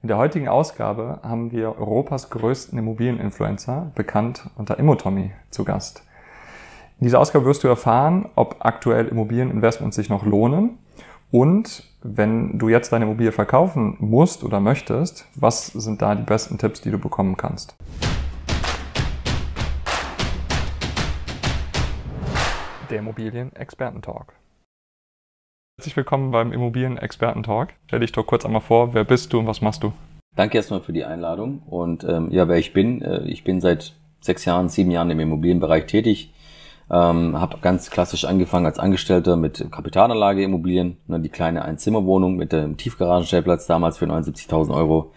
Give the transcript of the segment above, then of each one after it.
In der heutigen Ausgabe haben wir Europas größten Immobilieninfluencer, bekannt unter Immotommy, zu Gast. In dieser Ausgabe wirst du erfahren, ob aktuell Immobilieninvestments sich noch lohnen und wenn du jetzt deine Immobilie verkaufen musst oder möchtest, was sind da die besten Tipps, die du bekommen kannst? Der Immobilien-Experten-Talk. Herzlich willkommen beim Immobilien-Experten-Talk. Stell dich doch kurz einmal vor, wer bist du und was machst du? Danke erstmal für die Einladung und ähm, ja, wer ich bin. Äh, ich bin seit sechs Jahren, sieben Jahren im Immobilienbereich tätig. Ähm, habe ganz klassisch angefangen als Angestellter mit Kapitalanlage Immobilien, ne, die kleine Einzimmerwohnung mit dem Tiefgaragenstellplatz damals für 79.000 Euro.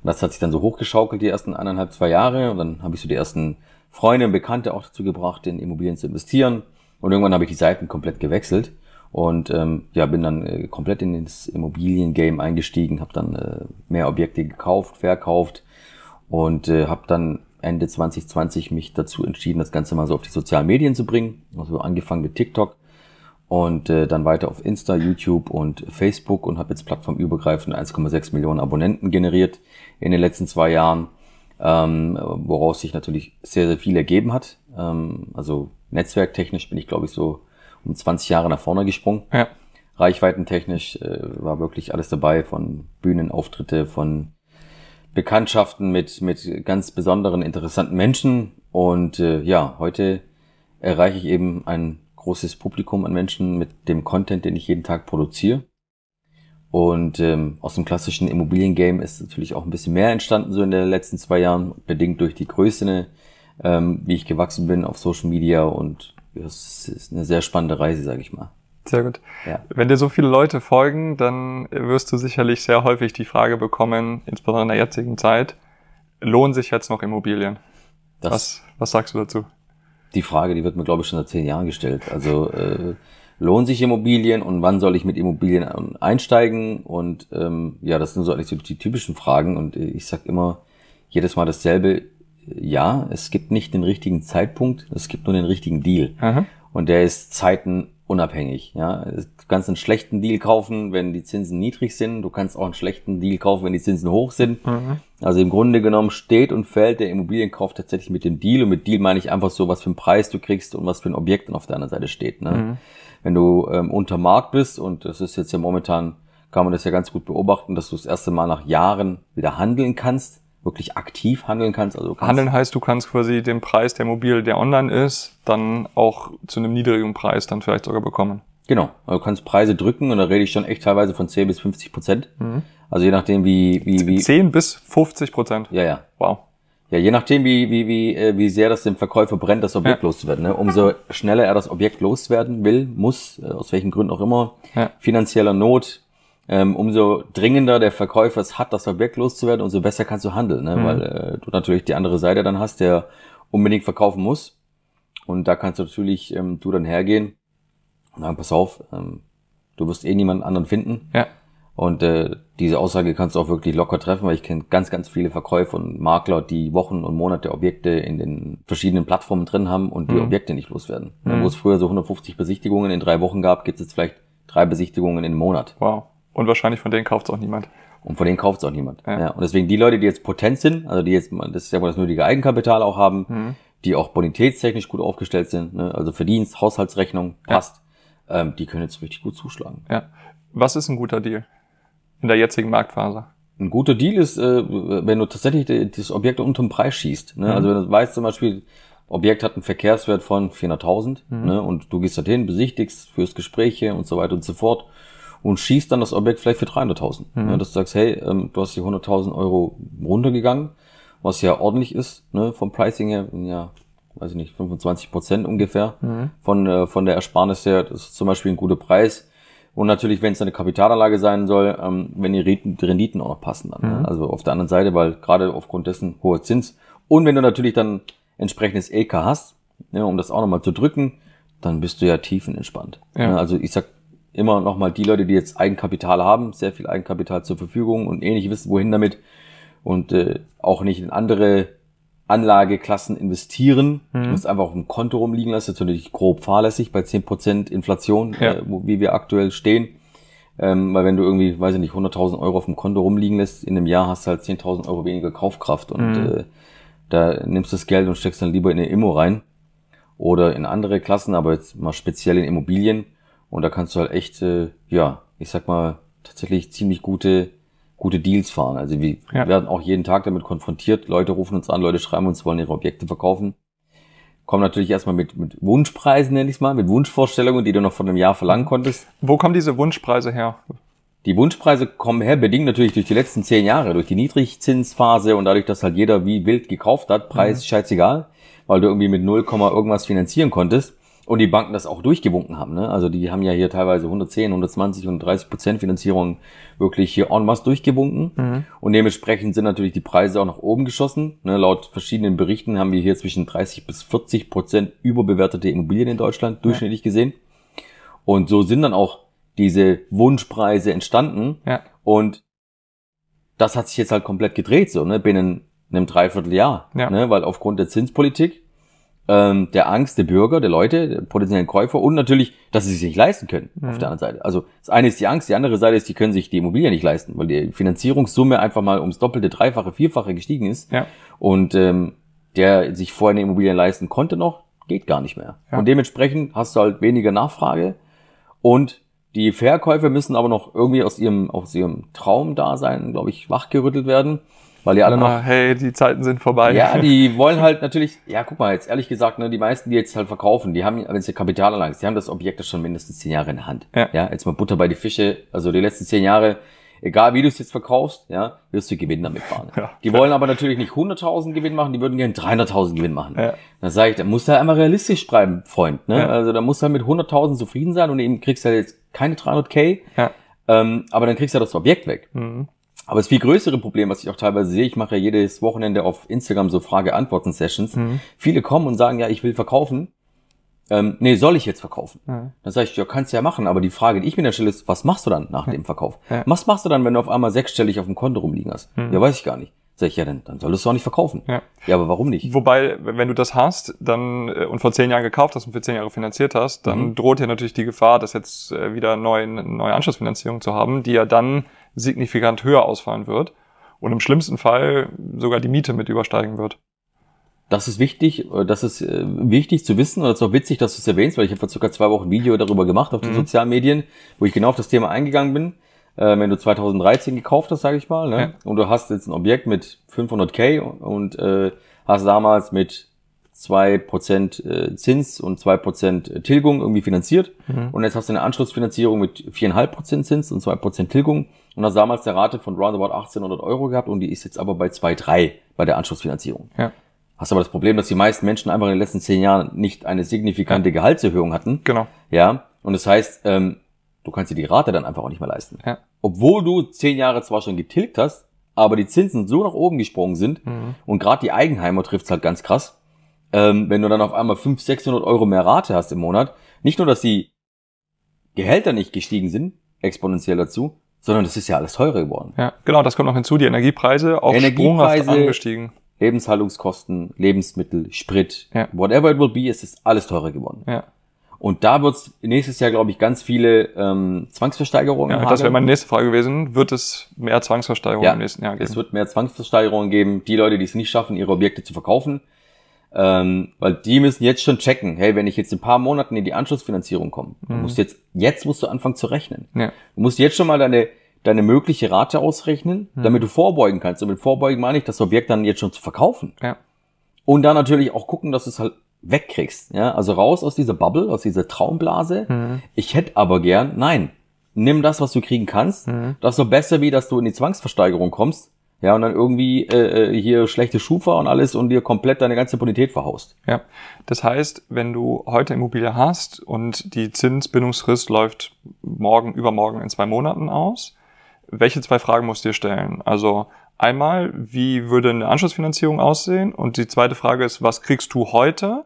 Und das hat sich dann so hochgeschaukelt die ersten eineinhalb, zwei Jahre und dann habe ich so die ersten Freunde und Bekannte auch dazu gebracht, in Immobilien zu investieren. Und irgendwann habe ich die Seiten komplett gewechselt und ähm, ja, bin dann äh, komplett in das Immobilien-Game eingestiegen, habe dann äh, mehr Objekte gekauft, verkauft und äh, habe dann Ende 2020 mich dazu entschieden, das Ganze mal so auf die sozialen Medien zu bringen. Also angefangen mit TikTok und äh, dann weiter auf Insta, YouTube und Facebook und habe jetzt plattformübergreifend 1,6 Millionen Abonnenten generiert in den letzten zwei Jahren, ähm, woraus sich natürlich sehr, sehr viel ergeben hat. Ähm, also netzwerktechnisch bin ich, glaube ich, so um 20 Jahre nach vorne gesprungen. Ja. Reichweitentechnisch äh, war wirklich alles dabei, von Bühnenauftritte, von Bekanntschaften mit, mit ganz besonderen, interessanten Menschen. Und äh, ja, heute erreiche ich eben ein großes Publikum an Menschen mit dem Content, den ich jeden Tag produziere. Und ähm, aus dem klassischen Immobiliengame ist natürlich auch ein bisschen mehr entstanden, so in den letzten zwei Jahren, bedingt durch die Größe, ähm, wie ich gewachsen bin auf Social Media und das ist eine sehr spannende Reise, sage ich mal. Sehr gut. Ja. Wenn dir so viele Leute folgen, dann wirst du sicherlich sehr häufig die Frage bekommen, insbesondere in der jetzigen Zeit, lohnen sich jetzt noch Immobilien? Das was, was sagst du dazu? Die Frage, die wird mir, glaube ich, schon seit zehn Jahren gestellt. Also äh, lohnen sich Immobilien und wann soll ich mit Immobilien einsteigen? Und ähm, ja, das sind so eigentlich so die typischen Fragen. Und ich sag immer jedes Mal dasselbe ja, es gibt nicht den richtigen Zeitpunkt, es gibt nur den richtigen Deal. Aha. Und der ist zeitenunabhängig. Ja, du kannst einen schlechten Deal kaufen, wenn die Zinsen niedrig sind. Du kannst auch einen schlechten Deal kaufen, wenn die Zinsen hoch sind. Mhm. Also im Grunde genommen steht und fällt der Immobilienkauf tatsächlich mit dem Deal. Und mit Deal meine ich einfach so, was für einen Preis du kriegst und was für ein Objekt dann auf der anderen Seite steht. Ne? Mhm. Wenn du ähm, unter Markt bist, und das ist jetzt ja momentan, kann man das ja ganz gut beobachten, dass du das erste Mal nach Jahren wieder handeln kannst wirklich aktiv handeln kannst. Also kannst handeln heißt, du kannst quasi den Preis der Immobilie, der online ist, dann auch zu einem niedrigen Preis dann vielleicht sogar bekommen. Genau, also du kannst Preise drücken und da rede ich schon echt teilweise von 10 bis 50 Prozent. Mhm. Also je nachdem wie, wie, wie. 10 bis 50 Prozent? Ja, ja. Wow. Ja, je nachdem, wie, wie, wie, äh, wie sehr das dem Verkäufer brennt, das Objekt ja. loszuwerden. Ne? Umso schneller er das Objekt loswerden will, muss, äh, aus welchen Gründen auch immer, ja. finanzieller Not, ähm, umso dringender der Verkäufer es hat, das Objekt loszuwerden, umso besser kannst du handeln, ne? Mhm. weil äh, du natürlich die andere Seite dann hast, der unbedingt verkaufen muss. Und da kannst du natürlich ähm, du dann hergehen und sagen, pass auf, ähm, du wirst eh niemanden anderen finden. Ja. Und äh, diese Aussage kannst du auch wirklich locker treffen, weil ich kenne ganz, ganz viele Verkäufer und Makler, die Wochen und Monate Objekte in den verschiedenen Plattformen drin haben und die mhm. Objekte nicht loswerden. Mhm. Wo es früher so 150 Besichtigungen in drei Wochen gab, gibt es jetzt vielleicht drei Besichtigungen in einem Monat. Wow. Und wahrscheinlich von denen kauft es auch niemand. Und von denen kauft es auch niemand. Ja. ja. Und deswegen die Leute, die jetzt potent sind, also die jetzt, das ist ja wohl das nötige Eigenkapital auch haben, mhm. die auch bonitätstechnisch gut aufgestellt sind, ne? also Verdienst, Haushaltsrechnung passt, ja. ähm, die können jetzt richtig gut zuschlagen. Ja. Was ist ein guter Deal in der jetzigen Marktphase? Ein guter Deal ist, äh, wenn du tatsächlich das Objekt unter dem Preis schießt. Ne? Mhm. Also wenn du weißt zum Beispiel, Objekt hat einen Verkehrswert von 400.000 mhm. ne? und du gehst dorthin, besichtigst, führst Gespräche und so weiter und so fort und schießt dann das Objekt vielleicht für 300.000. Mhm. Ja, dass du sagst, hey, ähm, du hast die 100.000 Euro runtergegangen, was ja ordentlich ist, ne, vom Pricing her, ja, weiß ich nicht, 25 Prozent ungefähr mhm. von, äh, von der Ersparnis her. Das ist zum Beispiel ein guter Preis. Und natürlich, wenn es eine Kapitalanlage sein soll, ähm, wenn die Renditen auch noch passen dann. Ne? Mhm. Ne? Also auf der anderen Seite, weil gerade aufgrund dessen hoher Zins. Und wenn du natürlich dann entsprechendes EK hast, ne, um das auch nochmal zu drücken, dann bist du ja tiefenentspannt. Ja. Ne? Also ich sag, immer nochmal die Leute, die jetzt Eigenkapital haben, sehr viel Eigenkapital zur Verfügung und eh nicht wissen, wohin damit und äh, auch nicht in andere Anlageklassen investieren, mhm. muss einfach auf dem Konto rumliegen lassen, das ist natürlich grob fahrlässig bei zehn Prozent Inflation, ja. äh, wo, wie wir aktuell stehen. Ähm, weil wenn du irgendwie, weiß ich nicht, 100.000 Euro auf dem Konto rumliegen lässt, in einem Jahr hast du halt 10.000 Euro weniger Kaufkraft und Mhm. äh, da nimmst du das Geld und steckst dann lieber in eine Immo rein oder in andere Klassen, aber jetzt mal speziell in Immobilien und da kannst du halt echt, äh, ja, ich sag mal, tatsächlich ziemlich gute gute Deals fahren. Also wir Ja. werden auch jeden Tag damit konfrontiert. Leute rufen uns an, Leute schreiben uns, wollen ihre Objekte verkaufen. Kommen natürlich erstmal mit, mit Wunschpreisen, nenne ich mal, mit Wunschvorstellungen, die du noch vor einem Jahr verlangen konntest. Wo kommen diese Wunschpreise her? Die Wunschpreise kommen her, bedingt natürlich durch die letzten zehn Jahre, durch die Niedrigzinsphase und dadurch, dass halt jeder wie wild gekauft hat, Preis scheißegal, weil du irgendwie mit 0, irgendwas finanzieren konntest und die Banken das auch durchgewunken haben. Ne? Also die haben ja hier teilweise 110, 120, 130 Prozent Finanzierung wirklich hier en masse durchgewunken und dementsprechend sind natürlich die Preise auch nach oben geschossen. Ne? Laut verschiedenen Berichten haben wir hier zwischen 30 bis 40 Prozent überbewertete Immobilien in Deutschland durchschnittlich gesehen. Und so sind dann auch diese Wunschpreise entstanden. Ja. Und das hat sich jetzt halt komplett gedreht, so, ne, binnen einem Dreivierteljahr. Ja. Ne, weil aufgrund der Zinspolitik, ähm, der Angst der Bürger, der Leute, der potenziellen Käufer und natürlich, dass sie sich nicht leisten können, auf der anderen Seite. Also das eine ist die Angst, die andere Seite ist, die können sich die Immobilie nicht leisten, weil die Finanzierungssumme einfach mal ums Doppelte, Dreifache, Vierfache gestiegen ist. Ja. Und ähm, der sich vorher eine Immobilie leisten konnte noch, geht gar nicht mehr. Ja. Und dementsprechend hast du halt weniger Nachfrage und die Verkäufer müssen aber noch irgendwie aus ihrem, aus ihrem Traumdasein, glaube ich, wachgerüttelt werden, weil die alle noch Ah, hey, die Zeiten sind vorbei. ja, die wollen halt natürlich, ja, guck mal, jetzt ehrlich gesagt, ne, die meisten, die jetzt halt verkaufen, die haben, wenn es eine Kapitalanlage ist, die haben das Objekt ja schon mindestens zehn Jahre in der Hand. Ja. ja, jetzt mal Butter bei die Fische, also die letzten zehn Jahre, egal wie du es jetzt verkaufst, ja, wirst du Gewinn damit fahren. Ja. Die wollen aber natürlich nicht 100.000 Gewinn machen, die würden gerne 300.000 Gewinn machen. Ja. Dann sage ich, da musst du halt einmal realistisch bleiben, Freund, ne? Ja. Also da musst du halt mit 100.000 zufrieden sein und eben kriegst du halt jetzt keine 300k, Ja. ähm, aber dann kriegst du ja das Objekt weg. Mhm. Aber das viel größere Problem, was ich auch teilweise sehe, ich mache ja jedes Wochenende auf Instagram so Frage-Antworten-Sessions. Mhm. Viele kommen und sagen, ja, ich will verkaufen. Ähm, nee, soll ich jetzt verkaufen? Ja. Dann sage ich, ja, kannst du ja machen, aber die Frage, die ich mir dann stelle, ist, was machst du dann nach dem Verkauf? Ja. Was machst du dann, wenn du auf einmal sechsstellig auf dem Konto rumliegen hast? Ja, weiß ich gar nicht. Sag ich, ja, dann, dann solltest du auch nicht verkaufen. Ja. ja aber warum nicht? Wobei, wenn du das hast, dann äh, und vor zehn Jahren gekauft hast und für zehn Jahre finanziert hast, dann Mhm. droht dir natürlich die Gefahr, dass jetzt äh, wieder neue, neue Anschlussfinanzierung zu haben, die ja dann signifikant höher ausfallen wird und im schlimmsten Fall sogar die Miete mit übersteigen wird. Das ist wichtig, äh, das ist wichtig zu wissen und es ist auch witzig, dass du es erwähnst, weil ich habe vor circa zwei Wochen ein Video darüber gemacht auf den sozialen Medien, wo ich genau auf das Thema eingegangen bin. Äh, wenn du 2013 gekauft hast, sage ich mal, ne? Ja. und du hast jetzt ein Objekt mit 500k und, und äh, hast damals mit 2% äh, Zins und 2% Tilgung irgendwie finanziert und jetzt hast du eine Anschlussfinanzierung mit 4,5% Zins und 2% Tilgung und hast damals eine Rate von roundabout 1800 Euro gehabt und die ist jetzt aber bei 2,3 bei der Anschlussfinanzierung. Ja, Hast aber das Problem, dass die meisten Menschen einfach in den letzten zehn Jahren nicht eine signifikante Gehaltserhöhung hatten. genau. Ja. Und das heißt, ähm, du kannst dir die Rate dann einfach auch nicht mehr leisten. Ja. Obwohl du zehn Jahre zwar schon getilgt hast, aber die Zinsen so nach oben gesprungen sind Mhm. und gerade die Eigenheimer trifft's halt ganz krass. Ähm, wenn du dann auf einmal 500, 600 Euro mehr Rate hast im Monat, nicht nur, dass die Gehälter nicht gestiegen sind, exponentiell dazu, sondern es ist ja alles teurer geworden. Ja, genau, das kommt noch hinzu. Die Energiepreise auch Energiepreise- sprunghaft angestiegen. Lebenshaltungskosten, Lebensmittel, Sprit, Ja. whatever it will be, es ist alles teurer geworden. Ja, Und da wird's nächstes Jahr, glaube ich, ganz viele ähm, Zwangsversteigerungen ja das wäre meine nächste Frage gewesen. Wird es mehr Zwangsversteigerungen Ja, im nächsten Jahr geben? Es wird mehr Zwangsversteigerungen geben. Die Leute, die es nicht schaffen, ihre Objekte zu verkaufen, ähm, weil die müssen jetzt schon checken, hey, wenn ich jetzt in ein paar Monaten in die Anschlussfinanzierung komme, dann musst du jetzt, jetzt musst du anfangen zu rechnen. ja. Du musst jetzt schon mal deine, deine mögliche Rate ausrechnen, damit du vorbeugen kannst. Und mit vorbeugen meine ich, das Objekt dann jetzt schon zu verkaufen. Ja. Und dann natürlich auch gucken, dass du es halt wegkriegst. Ja, also raus aus dieser Bubble, aus dieser Traumblase. Mhm. Ich hätte aber gern, nein, nimm das, was du kriegen kannst. Mhm. Das ist doch besser, wie dass du in die Zwangsversteigerung kommst. Ja, und dann irgendwie äh, äh, hier schlechte Schufa und alles und dir komplett deine ganze Bonität verhaust. Ja, das heißt, wenn du heute Immobilie hast und die Zinsbindungsfrist läuft morgen, übermorgen in zwei Monaten aus, welche zwei Fragen musst du dir stellen? Also einmal, wie würde eine Anschlussfinanzierung aussehen? Und die zweite Frage ist, was kriegst du heute?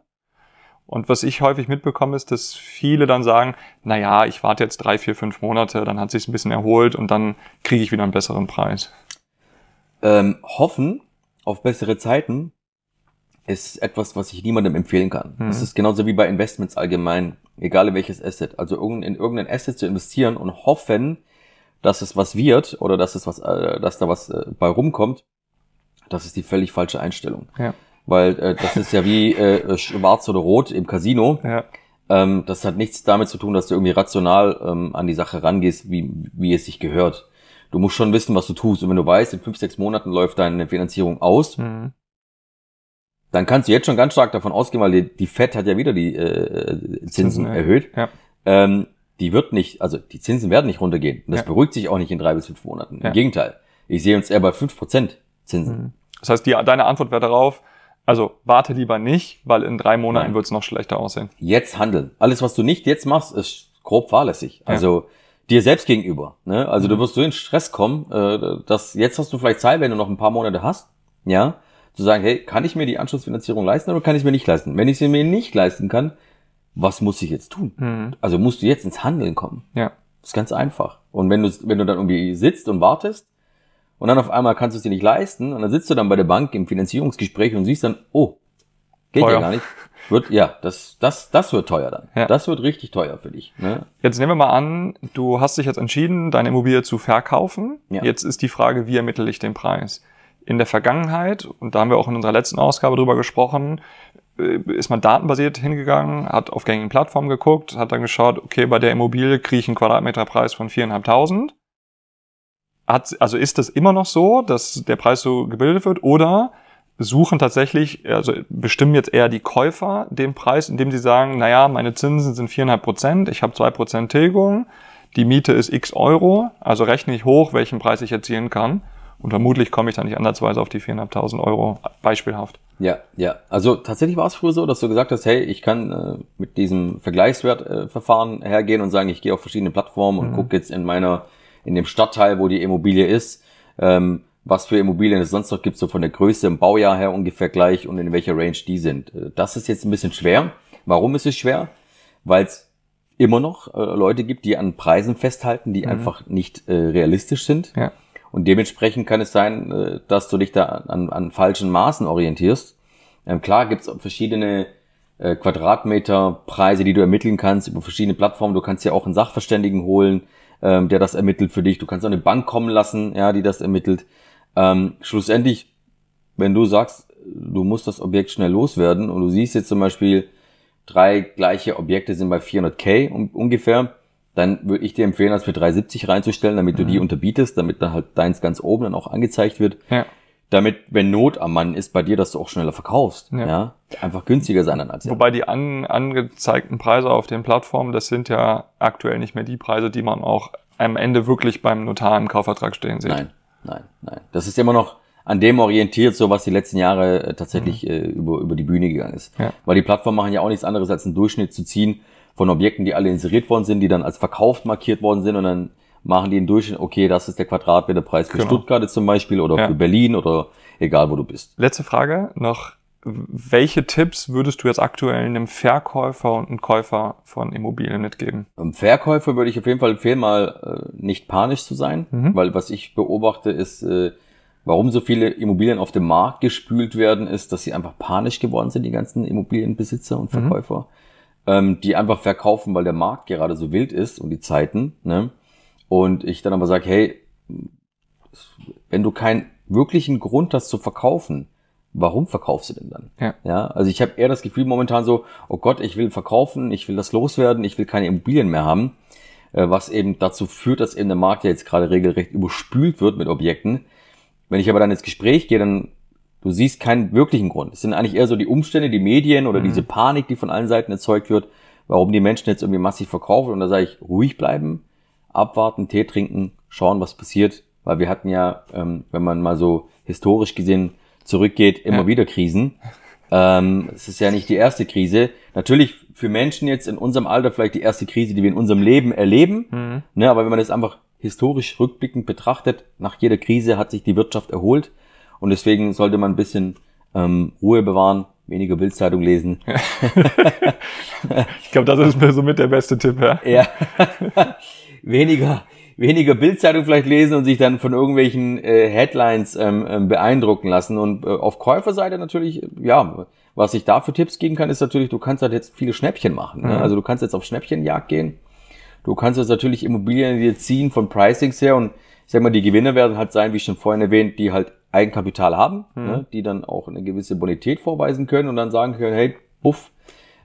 Und was ich häufig mitbekomme, ist, dass viele dann sagen, na ja, ich warte jetzt drei, vier, fünf Monate, dann hat sich's ein bisschen erholt und dann kriege ich wieder einen besseren Preis. Ähm, hoffen auf bessere Zeiten ist etwas, was ich niemandem empfehlen kann. Mhm. Das ist genauso wie bei Investments allgemein, egal in welches Asset. Also in irgendein Asset zu investieren und hoffen, dass es was wird oder dass es was, äh, dass da was äh, bei rumkommt, das ist die völlig falsche Einstellung. Ja. Weil äh, das ist ja wie äh, schwarz oder rot im Casino. Ja. Ähm, das hat nichts damit zu tun, dass du irgendwie rational ähm, an die Sache rangehst, wie, wie es sich gehört. Du musst schon wissen, was du tust. Und wenn du weißt, in fünf, sechs Monaten läuft deine Finanzierung aus, Mhm. dann kannst du jetzt schon ganz stark davon ausgehen, weil die, die FED hat ja wieder die äh, Zinsen, Zinsen, ja. erhöht. Ja. Ähm, die wird nicht, also die Zinsen werden nicht runtergehen. Und das Ja. beruhigt sich auch nicht in drei bis fünf Monaten. Ja. Im Gegenteil. Ich sehe uns eher bei fünf Prozent Zinsen. Mhm. Das heißt, die, deine Antwort wäre darauf, also warte lieber nicht, weil in drei Monaten wird es noch schlechter aussehen. Jetzt handeln. Alles, was du nicht jetzt machst, ist grob fahrlässig. Ja. Also dir selbst gegenüber. Ne? Also du wirst so in Stress kommen, äh, dass jetzt hast du vielleicht Zeit, wenn du noch ein paar Monate hast, ja, zu sagen, hey, kann ich mir die Anschlussfinanzierung leisten oder kann ich es mir nicht leisten? Wenn ich sie mir nicht leisten kann, was muss ich jetzt tun? Mhm. Also musst du jetzt ins Handeln kommen. Ja. Das ist ganz einfach. Und wenn du, wenn du dann irgendwie sitzt und wartest und dann auf einmal kannst du es dir nicht leisten und dann sitzt du dann bei der Bank im Finanzierungsgespräch und siehst dann, oh, geht Teuer. ja gar nicht. Wird, ja, das, das, das wird teuer dann. Ja. Das wird richtig teuer für dich. Ne? Jetzt nehmen wir mal an, du hast dich jetzt entschieden, deine Immobilie zu verkaufen. Ja. Jetzt ist die Frage, wie ermittle ich den Preis? In der Vergangenheit, und da haben wir auch in unserer letzten Ausgabe drüber gesprochen, äh, ist man datenbasiert hingegangen, hat auf gängigen Plattformen geguckt, hat dann geschaut, okay, bei der Immobilie kriege ich einen Quadratmeterpreis von 4.500. Hat, also ist das immer noch so, dass der Preis so gebildet wird oder suchen tatsächlich, also bestimmen jetzt eher die Käufer den Preis, indem sie sagen, naja, meine Zinsen sind 4,5 Prozent, ich habe 2 Prozent Tilgung, die Miete ist x Euro, also rechne ich hoch, welchen Preis ich erzielen kann. Und vermutlich komme ich dann nicht ansatzweise auf die 4.500 Euro, beispielhaft. Ja, ja. Also tatsächlich war es früher so, dass du gesagt hast, hey, ich kann äh, mit diesem Vergleichswertverfahren äh, hergehen und sagen, ich gehe auf verschiedene Plattformen und gucke jetzt in meiner, in dem Stadtteil, wo die Immobilie ist, ähm, was für Immobilien es sonst noch gibt, so von der Größe im Baujahr her ungefähr gleich und in welcher Range die sind. Äh, Das ist jetzt ein bisschen schwer. Warum ist es schwer? Weil es immer noch äh, Leute gibt, die an Preisen festhalten, die einfach nicht äh, realistisch sind. Ja. Und dementsprechend kann es sein, äh, dass du dich da an, an falschen Maßen orientierst. Ähm, klar gibt's verschiedene äh, Quadratmeterpreise, die du ermitteln kannst über verschiedene Plattformen. Du kannst ja auch einen Sachverständigen holen, ähm, der das ermittelt für dich. Du kannst auch eine Bank kommen lassen, ja, die das ermittelt. Ähm, schlussendlich, wenn du sagst, du musst das Objekt schnell loswerden und du siehst jetzt zum Beispiel, drei gleiche Objekte sind bei 400k um, ungefähr, dann würde ich dir empfehlen, das für 370 reinzustellen, damit du die unterbietest, damit dann halt deins ganz oben dann auch angezeigt wird. Ja. Damit, wenn Not am Mann ist bei dir, dass du auch schneller verkaufst. Ja. Ja. Einfach günstiger sein dann als ja. Wobei die an, angezeigten Preise auf den Plattformen, das sind ja aktuell nicht mehr die Preise, die man auch am Ende wirklich beim Notar im Kaufvertrag stehen sieht. Nein, nein, nein. Das ist immer noch an dem orientiert, so was die letzten Jahre äh, tatsächlich äh, über, über die Bühne gegangen ist. Ja. Weil die Plattformen machen ja auch nichts anderes, als einen Durchschnitt zu ziehen von Objekten, die alle inseriert worden sind, die dann als verkauft markiert worden sind und dann machen die einen Durchschnitt, okay, das ist der Quadratmeterpreis für Genau. Stuttgart jetzt zum Beispiel oder Ja. für Berlin oder egal wo du bist. Letzte Frage noch. Welche Tipps würdest du jetzt aktuell einem Verkäufer und einem Käufer von Immobilien mitgeben? Einem Verkäufer würde ich auf jeden Fall empfehlen, mal äh, nicht panisch zu sein, Mhm. weil was ich beobachte ist, äh, warum so viele Immobilien auf den Markt gespült werden, ist, dass sie einfach panisch geworden sind, die ganzen Immobilienbesitzer und Mhm. Verkäufer, ähm, die einfach verkaufen, weil der Markt gerade so wild ist und die Zeiten. Ne? Und ich dann aber sage, hey, wenn du keinen wirklichen Grund hast zu verkaufen, warum verkaufst du denn dann? Ja. Ja, also ich habe eher das Gefühl momentan so, oh Gott, ich will verkaufen, ich will das loswerden, ich will keine Immobilien mehr haben, äh, was eben dazu führt, dass eben der Markt ja jetzt gerade regelrecht überspült wird mit Objekten. Wenn ich aber dann ins Gespräch gehe, dann du siehst keinen wirklichen Grund. Es sind eigentlich eher so die Umstände, die Medien oder diese Panik, die von allen Seiten erzeugt wird, warum die Menschen jetzt irgendwie massiv verkaufen. Und da sage ich, ruhig bleiben, abwarten, Tee trinken, schauen, was passiert. Weil wir hatten ja, ähm, wenn man mal so historisch gesehen zurückgeht, immer Ja. wieder Krisen. Ähm, es ist ja nicht die erste Krise. Natürlich für Menschen jetzt in unserem Alter vielleicht die erste Krise, die wir in unserem Leben erleben. Mhm. Ne, aber wenn man das einfach historisch rückblickend betrachtet, nach jeder Krise hat sich die Wirtschaft erholt. Und deswegen sollte man ein bisschen ähm, Ruhe bewahren, weniger Bildzeitung lesen. Ich glaube, das ist mir somit der beste Tipp, ja. Ja. weniger, weniger Bildzeitung vielleicht lesen und sich dann von irgendwelchen äh, Headlines ähm, ähm, beeindrucken lassen. Und äh, auf Käuferseite natürlich, ja, was ich da für Tipps geben kann, ist natürlich, du kannst halt jetzt viele Schnäppchen machen. Ne? Mhm. Also du kannst jetzt auf Schnäppchenjagd gehen. Du kannst jetzt natürlich Immobilien dir ziehen von Pricings her und ich sag mal, die Gewinner werden halt sein, wie schon vorhin erwähnt, die halt Eigenkapital haben, mhm. ne, die dann auch eine gewisse Bonität vorweisen können und dann sagen können, hey, buff,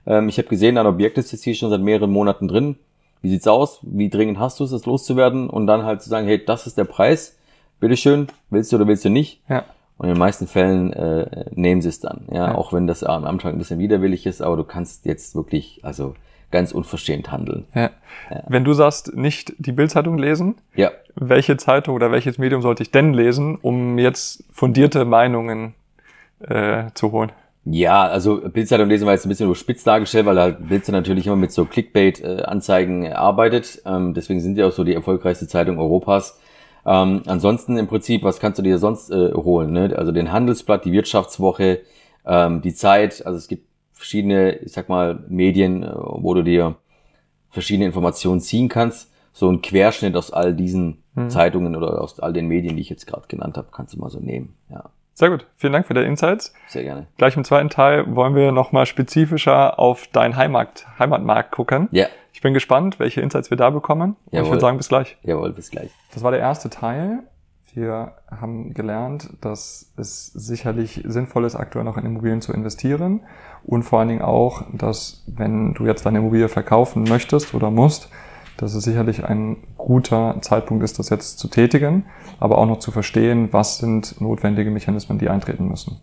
ähm, ich habe gesehen, dein Objekt ist jetzt hier schon seit mehreren Monaten drin. Wie sieht's aus? Wie dringend hast du es, das loszuwerden? Und dann halt zu sagen, hey, das ist der Preis. Bitteschön, willst du oder willst du nicht? Ja. Und in den meisten Fällen äh, nehmen sie es dann. Ja, ja, auch wenn das am Anfang ein bisschen widerwillig ist, aber du kannst jetzt wirklich, also ganz unverschämt handeln. Ja. ja. Wenn du sagst, nicht die Bildzeitung lesen, ja. welche Zeitung oder welches Medium sollte ich denn lesen, um jetzt fundierte Meinungen äh, zu holen? Ja, also Bildzeitung lesen war jetzt ein bisschen überspitzt dargestellt, weil halt Bild natürlich immer mit so Clickbait-Anzeigen arbeitet. Ähm, deswegen sind die auch so die erfolgreichste Zeitung Europas. Ähm, ansonsten im Prinzip, was kannst du dir sonst äh, holen? Ne? Also den Handelsblatt, die Wirtschaftswoche, ähm, die Zeit. Also es gibt verschiedene, ich sag mal, Medien, äh, wo du dir verschiedene Informationen ziehen kannst. So ein Querschnitt aus all diesen hm. Zeitungen oder aus all den Medien, die ich jetzt gerade genannt habe, kannst du mal so nehmen. Ja. Sehr gut. Vielen Dank für deine Insights. Sehr gerne. Gleich im zweiten Teil wollen wir nochmal spezifischer auf deinen Heimat, Heimatmarkt gucken. Ja. Ich bin gespannt, welche Insights wir da bekommen. Und ich würde sagen, bis gleich. Jawohl, bis gleich. Das war der erste Teil. Wir haben gelernt, dass es sicherlich sinnvoll ist, aktuell noch in Immobilien zu investieren. Und vor allen Dingen auch, dass wenn du jetzt deine Immobilie verkaufen möchtest oder musst, dass es sicherlich ein guter Zeitpunkt ist, das jetzt zu tätigen, aber auch noch zu verstehen, was sind notwendige Mechanismen, die eintreten müssen.